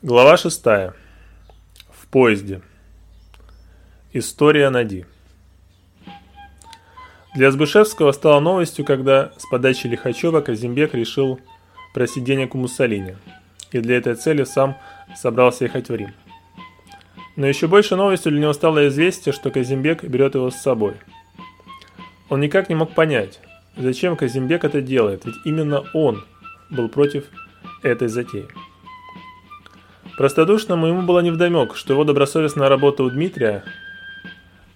Глава 6. В поезде. История Нади. Для Збышевского стало новостью, когда с подачи Лихачева Казимбек решил просить денег у Муссолини, и для этой цели сам собрался ехать в Рим. Но еще больше новостью для него стало известие, что Казимбек берет его с собой. Он никак не мог понять, зачем Казимбек это делает, ведь именно он был против этой затеи. Простодушному ему было невдомек, что его добросовестная работа у Дмитрия,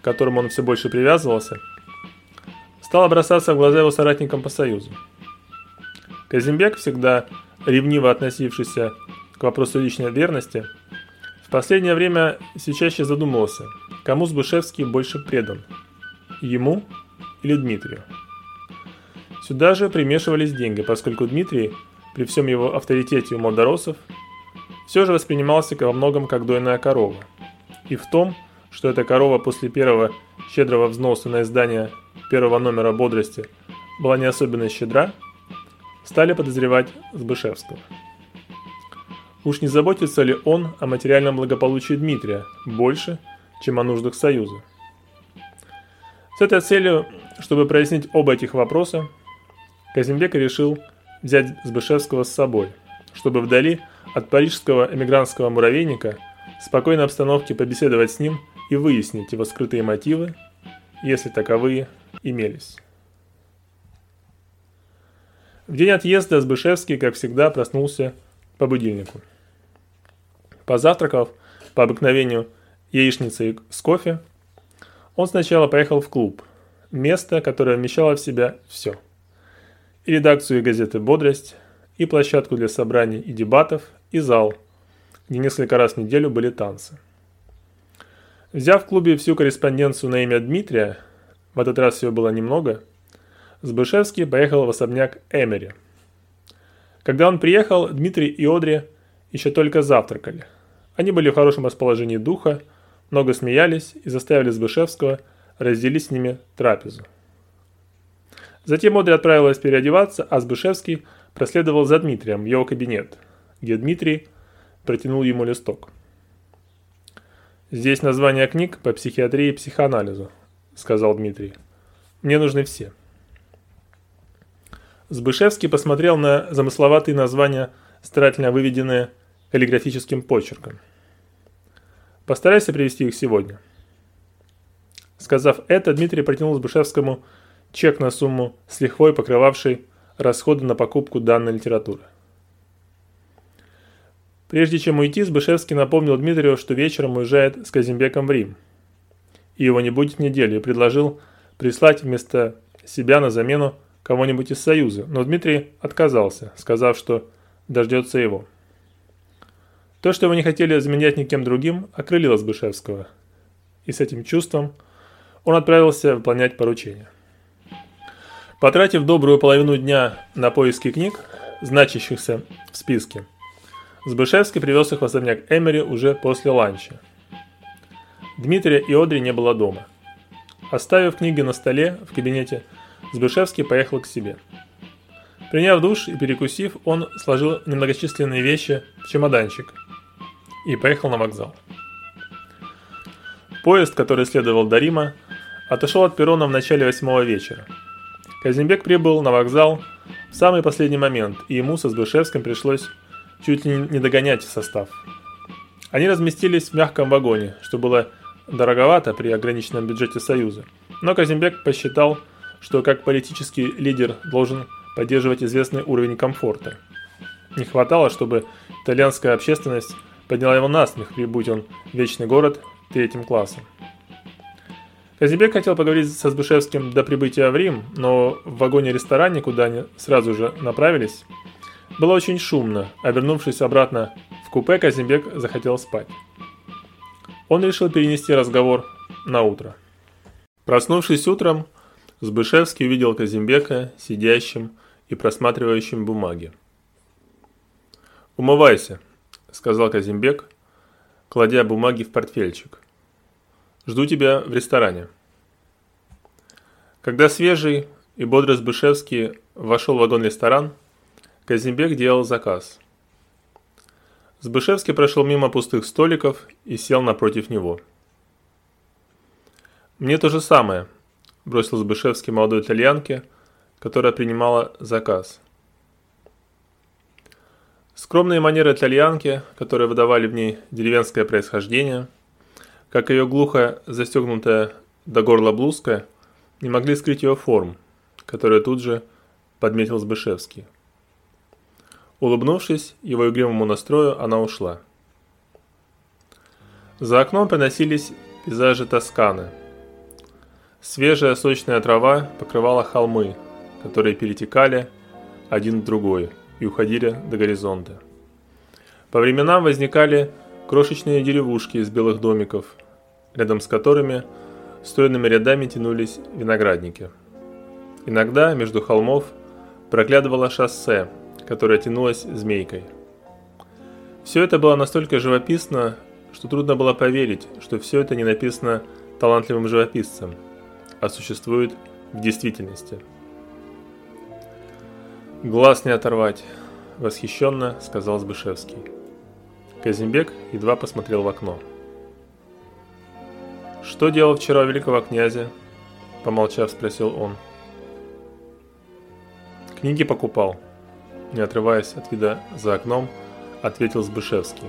к которому он все больше привязывался, стала бросаться в глаза его соратникам по Союзу. Казимбек, всегда ревниво относившийся к вопросу личной верности, в последнее время все чаще задумывался, кому Сбышевский больше предан – ему или Дмитрию. Сюда же примешивались деньги, поскольку Дмитрий, при всем его авторитете у молдоросов, все же воспринимался во многом как дойная корова. И в том, что эта корова после первого щедрого взноса на издание первого номера «Бодрости» была не особенно щедра, стали подозревать Збышевского. Уж не заботится ли он о материальном благополучии Дмитрия больше, чем о нуждах Союза? С этой целью, чтобы прояснить оба этих вопроса, Казимбек решил взять Збышевского с собой, чтобы вдали от парижского эмигрантского муравейника в спокойной обстановке побеседовать с ним и выяснить его скрытые мотивы, если таковые имелись. В день отъезда Сбышевский, как всегда, проснулся по будильнику. Позавтракав, по обыкновению, яичницей с кофе, он сначала поехал в клуб, место, которое вмещало в себя все. И редакцию газеты «Бодрость», и площадку для собраний и дебатов, и зал, где несколько раз в неделю были танцы. Взяв в клубе всю корреспонденцию на имя Дмитрия, в этот раз всего было немного, Збышевский поехал в особняк Эмери. Когда он приехал, Дмитрий и Одри еще только завтракали. Они были в хорошем расположении духа, много смеялись и заставили Збышевского разделить с ними трапезу. Затем Одри отправилась переодеваться, а Збышевский проследовал за Дмитрием в его кабинет – где Дмитрий протянул ему листок. «Здесь название книг по психиатрии и психоанализу», — сказал Дмитрий. «Мне нужны все». Збышевский посмотрел на замысловатые названия, старательно выведенные каллиграфическим почерком. «Постарайся привести их сегодня». Сказав это, Дмитрий протянул Збышевскому чек на сумму с лихвой, покрывавшей расходы на покупку данной литературы. Прежде чем уйти, Сбышевский напомнил Дмитрию, что вечером уезжает с Казимбеком в Рим. И его не будет неделю, и предложил прислать вместо себя на замену кого-нибудь из Союза, но Дмитрий отказался, сказав, что дождется его. То, что его не хотели заменять никем другим, окрылило Сбышевского. И с этим чувством он отправился выполнять поручение. Потратив добрую половину дня на поиски книг, значащихся в списке, Збышевский привез их в особняк Эмери уже после ланча. Дмитрия и Одри не было дома. Оставив книги на столе в кабинете, Збышевский поехал к себе. Приняв душ и перекусив, он сложил немногочисленные вещи в чемоданчик и поехал на вокзал. Поезд, который следовал до Рима, отошел от перрона в начале восьмого вечера. Казимбек прибыл на вокзал в самый последний момент, и ему со Збышевским пришлось чуть ли не догонять состав. Они разместились в мягком вагоне, что было дороговато при ограниченном бюджете Союза. Но Казимбек посчитал, что как политический лидер должен поддерживать известный уровень комфорта. Не хватало, чтобы итальянская общественность подняла его на смех, прибудь он в вечный город третьим классом. Казимбек хотел поговорить со Сбышевским до прибытия в Рим, но в вагоне-ресторане, куда они сразу же направились, было очень шумно. Обернувшись обратно в купе, Казимбек захотел спать. Он решил перенести разговор на утро. Проснувшись утром, Збышевский увидел Казимбека сидящим и просматривающим бумаги. «Умывайся», — сказал Казимбек, кладя бумаги в портфельчик. «Жду тебя в ресторане». Когда свежий и бодрый Збышевский вошел в вагон-ресторан, Казимбек делал заказ. Сбышевский прошел мимо пустых столиков и сел напротив него. «Мне то же самое», – бросил Сбышевский молодой итальянке, которая принимала заказ. Скромные манеры итальянки, которые выдавали в ней деревенское происхождение, как ее глухо застегнутая до горла блузка, не могли скрыть ее форм, которую тут же подметил Сбышевский. Улыбнувшись его игривому настрою, она ушла. За окном приносились пейзажи Тосканы. Свежая сочная трава покрывала холмы, которые перетекали один в другой и уходили до горизонта. По временам возникали крошечные деревушки из белых домиков, рядом с которыми стройными рядами тянулись виноградники. Иногда между холмов проглядывало шоссе – которая тянулась змейкой. Все это было настолько живописно, что трудно было поверить, что все это не написано талантливым живописцем, а существует в действительности. «Глаз не оторвать», – восхищенно сказал Збышевский. Казимбек едва посмотрел в окно. «Что делал вчера великого князя?» – помолчав, спросил он. «Книги покупал», не отрываясь от вида за окном, ответил Збышевский.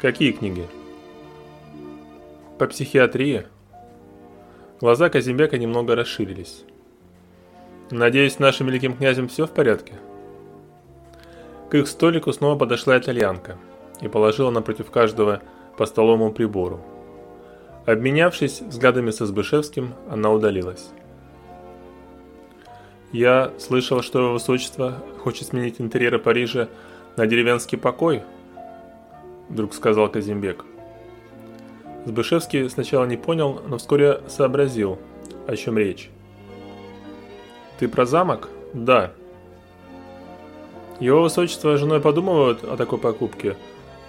«Какие книги?» «По психиатрии». Глаза Казимбека немного расширились. «Надеюсь, с нашим великим князем все в порядке?» К их столику снова подошла итальянка и положила напротив каждого по столовому прибору. Обменявшись взглядами со Збышевским, она удалилась. Я слышал, что его высочество хочет сменить интерьеры Парижа на деревенский покой, вдруг сказал Казимбек. Збышевский сначала не понял, но вскоре сообразил, о чем речь. Ты про замок? Да. Его высочество с женой подумывают о такой покупке,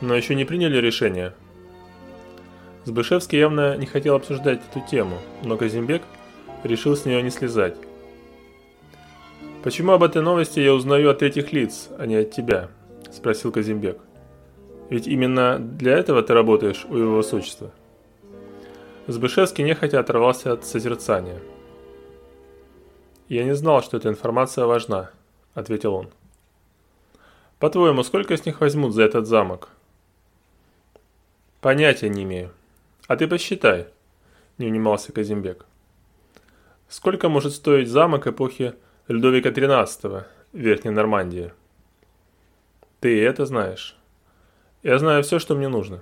но еще не приняли решение. Збышевский явно не хотел обсуждать эту тему, но Казимбек решил с нее не слезать. «Почему об этой новости я узнаю от этих лиц, а не от тебя?» – спросил Казимбек. «Ведь именно для этого ты работаешь у его высочества». Збышевский нехотя оторвался от созерцания. «Я не знал, что эта информация важна», – ответил он. «По-твоему, сколько с них возьмут за этот замок?» «Понятия не имею. А ты посчитай», – не унимался Казимбек. «Сколько может стоить замок эпохи Людовика XIII, Верхней Нормандии. Ты это знаешь. Я знаю все, что мне нужно.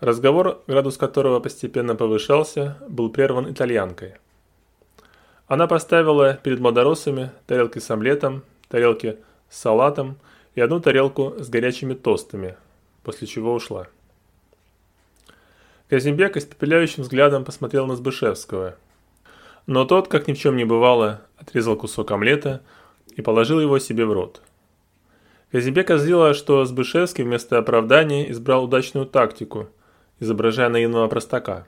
Разговор, градус которого постепенно повышался, был прерван итальянкой. Она поставила перед младоросами тарелки с омлетом, тарелки с салатом и одну тарелку с горячими тостами, после чего ушла. Казимбек испепеляющим взглядом посмотрел на Сбышевского – но тот, как ни в чем не бывало, отрезал кусок омлета и положил его себе в рот. Казимбека злила, что Сбышевский вместо оправдания избрал удачную тактику, изображая наивного простака.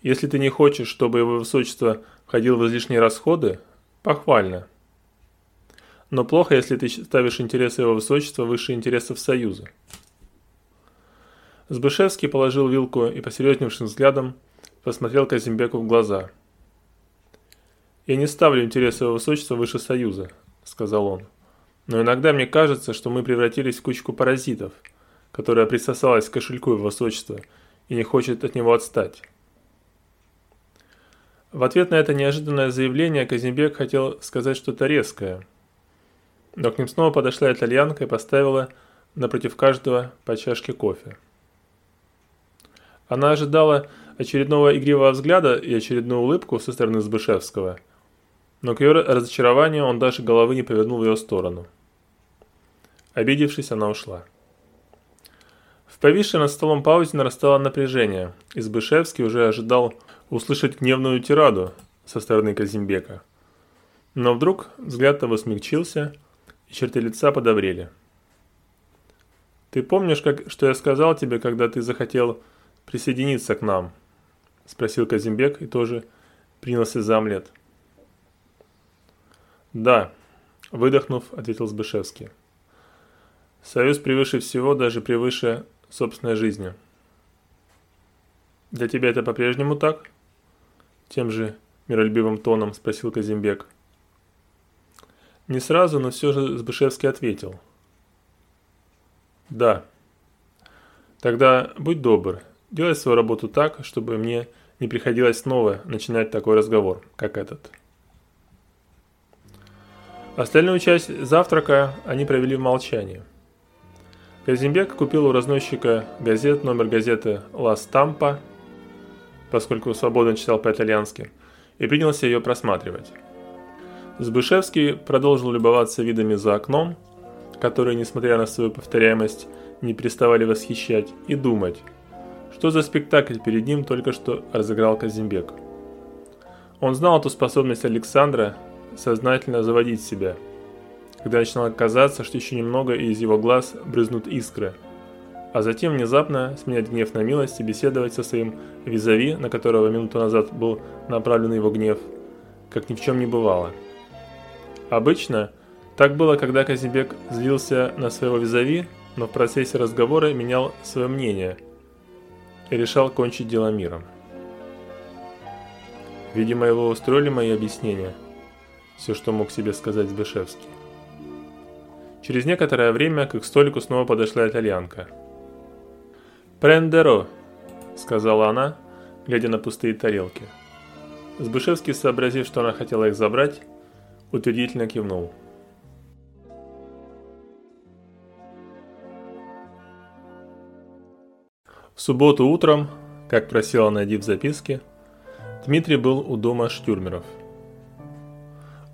Если ты не хочешь, чтобы его высочество входил в излишние расходы, похвально. Но плохо, если ты ставишь интересы его высочества выше интересов Союза. Сбышевский положил вилку и посерьезневшим взглядом посмотрел Казимбеку в глаза. «Я не ставлю интересы его высочества выше Союза», — сказал он. «Но иногда мне кажется, что мы превратились в кучку паразитов, которая присосалась к кошельку его высочества и не хочет от него отстать». В ответ на это неожиданное заявление Казимбек хотел сказать что-то резкое. Но к ним снова подошла итальянка и поставила напротив каждого по чашке кофе. Она ожидала очередного игривого взгляда и очередную улыбку со стороны Збышевского, но к ее разочарованию он даже головы не повернул в ее сторону. Обидевшись, она ушла. В повисшей над столом паузе нарастало напряжение, и уже ожидал услышать гневную тираду со стороны Казимбека. Но вдруг взгляд его смягчился, и черты лица подобрели. «Ты помнишь, как, что я сказал тебе, когда ты захотел присоединиться к нам?» – спросил Казимбек и тоже принялся за омлет. «Да», – выдохнув, ответил Сбышевский. Союз превыше всего, даже превыше собственной жизни. Для тебя это по-прежнему так? Тем же миролюбивым тоном спросил Казимбек. Не сразу, но все же Збышевский ответил. Да. Тогда будь добр, делай свою работу так, чтобы мне не приходилось снова начинать такой разговор, как этот. Остальную часть завтрака они провели в молчании. Казимбек купил у разносчика газет номер газеты «Ла Стампа», поскольку свободно читал по-итальянски, и принялся ее просматривать. Збышевский продолжил любоваться видами за окном, которые, несмотря на свою повторяемость, не переставали восхищать, и думать, что за спектакль перед ним только что разыграл Казимбек. Он знал эту способность Александра сознательно заводить себя, когда начинало казаться, что еще немного и из его глаз брызнут искры, а затем внезапно сменять гнев на милость и беседовать со своим визави, на которого минуту назад был направлен его гнев, как ни в чем не бывало. Обычно так было, когда Казибек злился на своего визави, но в процессе разговора менял свое мнение и решал кончить дело миром. Видимо, его устроили мои объяснения – все, что мог себе сказать Сбышевский. Через некоторое время к их столику снова подошла итальянка. «Прендеро», — сказала она, глядя на пустые тарелки. Сбышевский, сообразив, что она хотела их забрать, утвердительно кивнул. В субботу утром, как просила Нади в записке, Дмитрий был у дома Штюрмеров –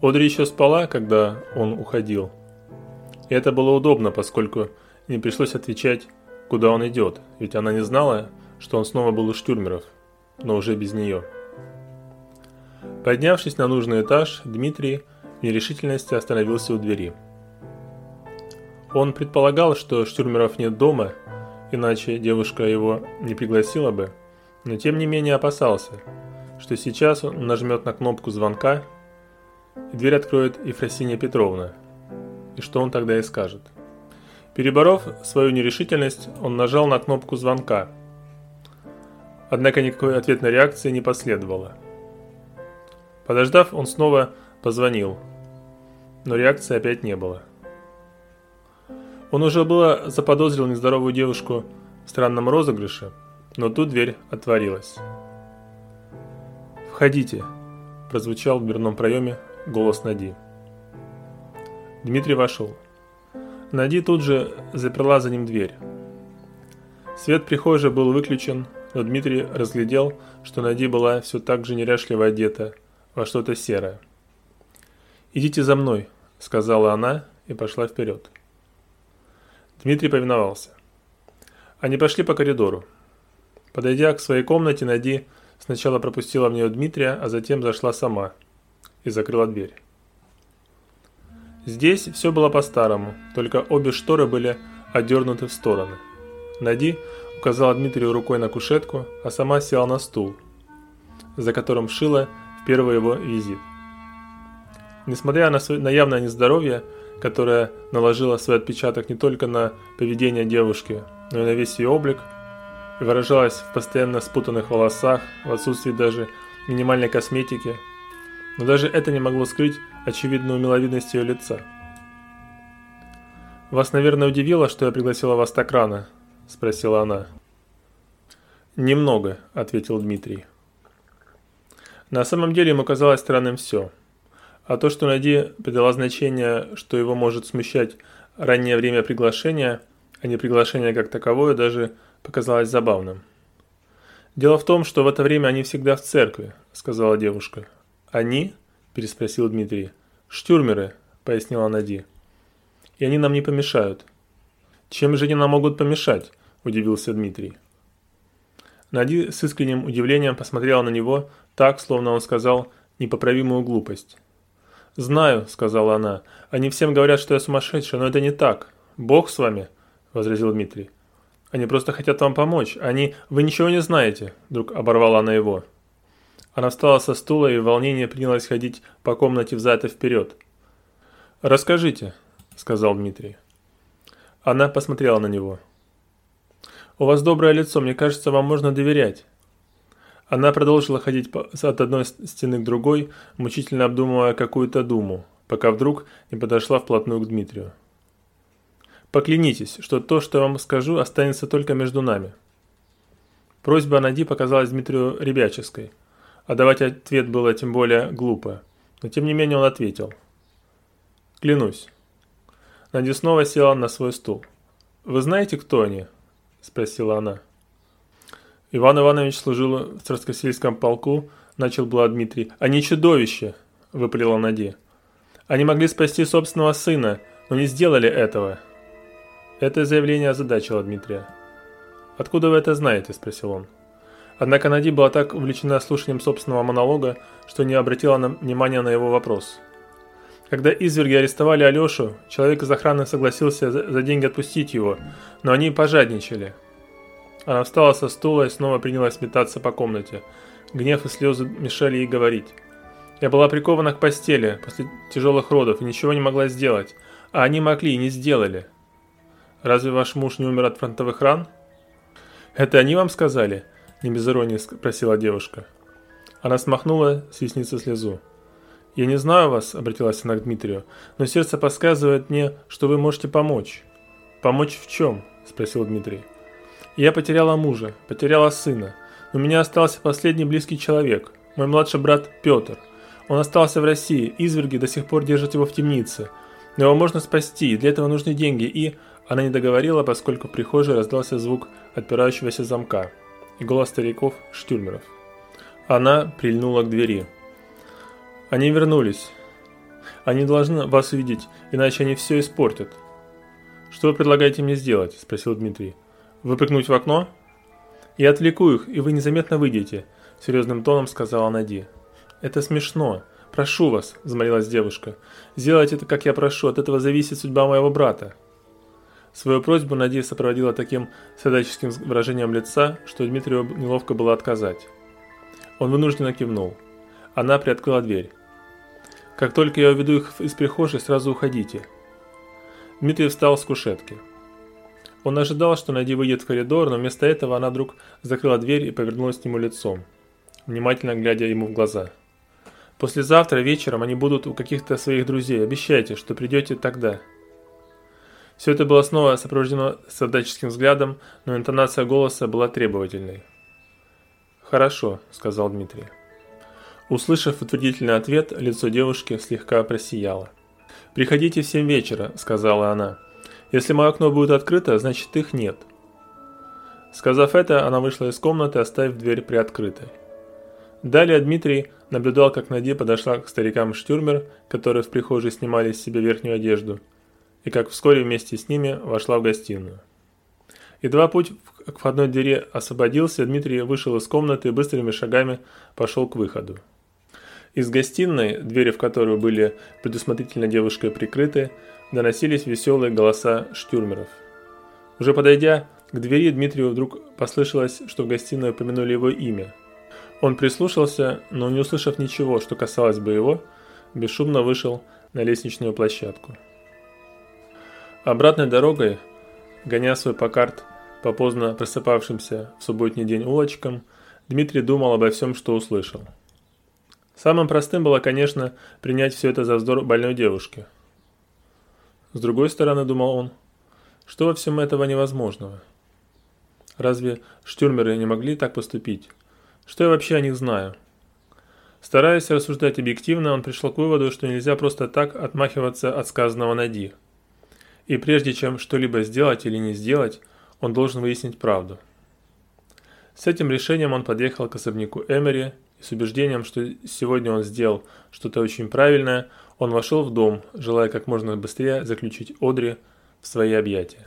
Одри еще спала, когда он уходил. И это было удобно, поскольку не пришлось отвечать, куда он идет, ведь она не знала, что он снова был у штюрмеров, но уже без нее. Поднявшись на нужный этаж, Дмитрий в нерешительности остановился у двери. Он предполагал, что штюрмеров нет дома, иначе девушка его не пригласила бы, но тем не менее опасался, что сейчас он нажмет на кнопку звонка – и дверь откроет Ефросинья Петровна. И что он тогда и скажет? Переборов свою нерешительность, он нажал на кнопку звонка. Однако никакой ответной реакции не последовало. Подождав, он снова позвонил, но реакции опять не было. Он уже было заподозрил нездоровую девушку в странном розыгрыше, но тут дверь отворилась. «Входите», – прозвучал в дверном проеме голос Нади. Дмитрий вошел. Нади тут же заперла за ним дверь. Свет прихожей был выключен, но Дмитрий разглядел, что Нади была все так же неряшливо одета во что-то серое. «Идите за мной», — сказала она и пошла вперед. Дмитрий повиновался. Они пошли по коридору. Подойдя к своей комнате, Нади сначала пропустила в нее Дмитрия, а затем зашла сама — и закрыла дверь. Здесь все было по-старому, только обе шторы были отдернуты в стороны. Нади указала Дмитрию рукой на кушетку, а сама села на стул, за которым шила в первый его визит. Несмотря на, свое, на явное нездоровье, которое наложило свой отпечаток не только на поведение девушки, но и на весь ее облик, и выражалось в постоянно спутанных волосах, в отсутствии даже минимальной косметики – но даже это не могло скрыть очевидную миловидность ее лица. «Вас, наверное, удивило, что я пригласила вас так рано?» – спросила она. «Немного», – ответил Дмитрий. На самом деле ему казалось странным все. А то, что Нади придала значение, что его может смущать раннее время приглашения, а не приглашение как таковое, даже показалось забавным. «Дело в том, что в это время они всегда в церкви», – сказала девушка. «Они?» – переспросил Дмитрий. «Штюрмеры», – пояснила Нади. «И они нам не помешают». «Чем же они нам могут помешать?» – удивился Дмитрий. Нади с искренним удивлением посмотрела на него так, словно он сказал непоправимую глупость. «Знаю», – сказала она. «Они всем говорят, что я сумасшедшая, но это не так. Бог с вами», – возразил Дмитрий. «Они просто хотят вам помочь. Они... Вы ничего не знаете», – вдруг оборвала она его. Она встала со стула и в волнении принялась ходить по комнате взад и вперед. «Расскажите», — сказал Дмитрий. Она посмотрела на него. «У вас доброе лицо, мне кажется, вам можно доверять». Она продолжила ходить от одной стены к другой, мучительно обдумывая какую-то думу, пока вдруг не подошла вплотную к Дмитрию. «Поклянитесь, что то, что я вам скажу, останется только между нами». Просьба Нади показалась Дмитрию ребяческой, а давать ответ было тем более глупо, но тем не менее он ответил. «Клянусь». Нади снова села на свой стул. «Вы знаете, кто они?» – спросила она. Иван Иванович служил в Царскосельском полку, начал было Дмитрий. «Они чудовища!» – выпалила Нади. «Они могли спасти собственного сына, но не сделали этого». Это заявление озадачило Дмитрия. «Откуда вы это знаете?» – спросил он. Однако Нади была так увлечена слушанием собственного монолога, что не обратила на внимания на его вопрос. Когда изверги арестовали Алешу, человек из охраны согласился за деньги отпустить его, но они пожадничали – она встала со стула и снова принялась метаться по комнате. Гнев и слезы мешали ей говорить. Я была прикована к постели после тяжелых родов и ничего не могла сделать. А они могли и не сделали. Разве ваш муж не умер от фронтовых ран? Это они вам сказали? Не без иронии спросила девушка. Она смахнула с ресницы слезу. «Я не знаю вас», — обратилась она к Дмитрию, — «но сердце подсказывает мне, что вы можете помочь». «Помочь в чем?» — спросил Дмитрий. Я потеряла мужа, потеряла сына. У меня остался последний близкий человек, мой младший брат Петр. Он остался в России, изверги до сих пор держат его в темнице. Но его можно спасти, и для этого нужны деньги, и... Она не договорила, поскольку в прихожей раздался звук отпирающегося замка и голос стариков Штюрмеров. Она прильнула к двери. Они вернулись. Они должны вас увидеть, иначе они все испортят. «Что вы предлагаете мне сделать?» – спросил Дмитрий. Выпрыгнуть в окно? Я отвлеку их, и вы незаметно выйдете, серьезным тоном сказала Нади. Это смешно. Прошу вас, взмолилась девушка. Сделайте это, как я прошу, от этого зависит судьба моего брата. Свою просьбу Нади сопроводила таким садаческим выражением лица, что Дмитрию неловко было отказать. Он вынужденно кивнул. Она приоткрыла дверь. «Как только я уведу их из прихожей, сразу уходите». Дмитрий встал с кушетки. Он ожидал, что Нади выйдет в коридор, но вместо этого она вдруг закрыла дверь и повернулась к нему лицом, внимательно глядя ему в глаза. «Послезавтра вечером они будут у каких-то своих друзей. Обещайте, что придете тогда». Все это было снова сопровождено солдатческим взглядом, но интонация голоса была требовательной. «Хорошо», — сказал Дмитрий. Услышав утвердительный ответ, лицо девушки слегка просияло. «Приходите в семь вечера», — сказала она. Если мое окно будет открыто, значит их нет. Сказав это, она вышла из комнаты, оставив дверь приоткрытой. Далее Дмитрий наблюдал, как Нади подошла к старикам Штюрмер, которые в прихожей снимали с себя верхнюю одежду, и как вскоре вместе с ними вошла в гостиную. Едва путь к входной двери освободился, Дмитрий вышел из комнаты и быстрыми шагами пошел к выходу. Из гостиной, двери в которую были предусмотрительно девушкой прикрыты, доносились веселые голоса штюрмеров. Уже подойдя к двери, Дмитрию вдруг послышалось, что в гостиной упомянули его имя. Он прислушался, но не услышав ничего, что касалось бы его, бесшумно вышел на лестничную площадку. Обратной дорогой, гоня свой покарт по поздно просыпавшимся в субботний день улочкам, Дмитрий думал обо всем, что услышал. Самым простым было, конечно, принять все это за вздор больной девушки – с другой стороны, думал он, что во всем этого невозможного? Разве штюрмеры не могли так поступить? Что я вообще о них знаю? Стараясь рассуждать объективно, он пришел к выводу, что нельзя просто так отмахиваться от сказанного Нади. И прежде чем что-либо сделать или не сделать, он должен выяснить правду. С этим решением он подъехал к особняку Эмери и с убеждением, что сегодня он сделал что-то очень правильное, он вошел в дом, желая как можно быстрее заключить Одри в свои объятия.